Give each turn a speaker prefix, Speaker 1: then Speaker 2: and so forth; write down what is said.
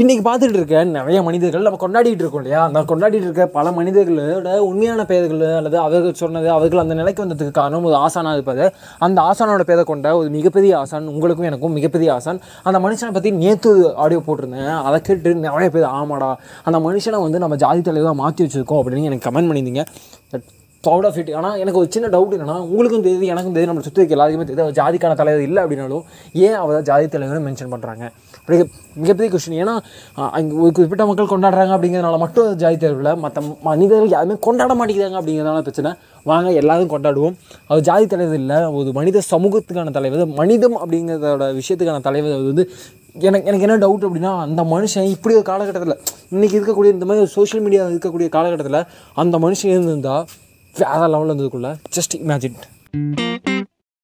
Speaker 1: இன்றைக்கி பார்த்துட்டு இருக்க நிறைய மனிதர்கள் நம்ம கொண்டாடிட்டு இருக்கோம் இல்லையா? அந்த கொண்டாடிட்டு இருக்க பல மனிதர்களோட உண்மையான பெயர்கள் அல்லது அவர்கள் சொன்னது அவர்கள் அந்த நிலைக்கு வந்ததுக்கு காரணம் ஒரு ஆசானாக இருப்பது அந்த ஆசானோட பேரை கொண்ட ஒரு மிகப்பெரிய ஆசான் உங்களுக்கும் எனக்கும் மிகப்பெரிய ஆசான். அந்த மனுஷனை பற்றி நேற்று ஆடியோ போட்டிருந்தேன். அதை கேட்டு நிறைய பேர் ஆமாடா அந்த மனுஷனை வந்து நம்ம ஜாதி தலைவராக மாற்றி வச்சுருக்கோம் அப்படின்னு எனக்கு கமெண்ட் பண்ணியிருந்தீங்க. ப்ரௌட் ஆஃப் இட் ஆனால் எனக்கு ஒரு சின்ன டவுட் என்னன்னா உங்களுக்கும் தெரியுது எனக்கும் தெரியுது நம்ம சுற்றி இருக்க எல்லாருக்குமே தெரியுது ஜாதிக்கான தலைவர் இல்லை அப்படின்னாலும் ஏன் அவர் ஜாதி தலைவர்னு மென்ஷன் பண்ணுறாங்க மிக மிகப்பெரிய கொஸ்டின் ஏன்னா அங்கே ஒரு குறிப்பிட்ட மக்கள் கொண்டாடுறாங்க அப்படிங்கிறதுனால மட்டும் அது ஜாதி தேர்வில் மற்ற மனிதர்கள் யாருமே கொண்டாட மாட்டேங்கிறாங்க அப்படிங்கிறதுனால பிரச்சனை. வாங்க எல்லாரும் கொண்டாடுவோம். அவர் ஜாதி தலைவர் இல்லை ஒரு மனித சமூகத்துக்கான தலைவர் மனிதம் அப்படிங்கிறதோட விஷயத்துக்கான தலைவர் அது வந்து எனக்கு எனக்கு என்ன டவுட் அப்படின்னா அந்த மனுஷன் இப்படி ஒரு காலகட்டத்தில் இன்றைக்கி இருக்கக்கூடிய இந்த மாதிரி சோஷியல் மீடியாவில் இருக்கக்கூடிய காலகட்டத்தில் அந்த மனுஷன் இருந்திருந்தால் வேறு லெவலில் இருந்ததுக்குள்ளே ஜஸ்ட் இமேஜின்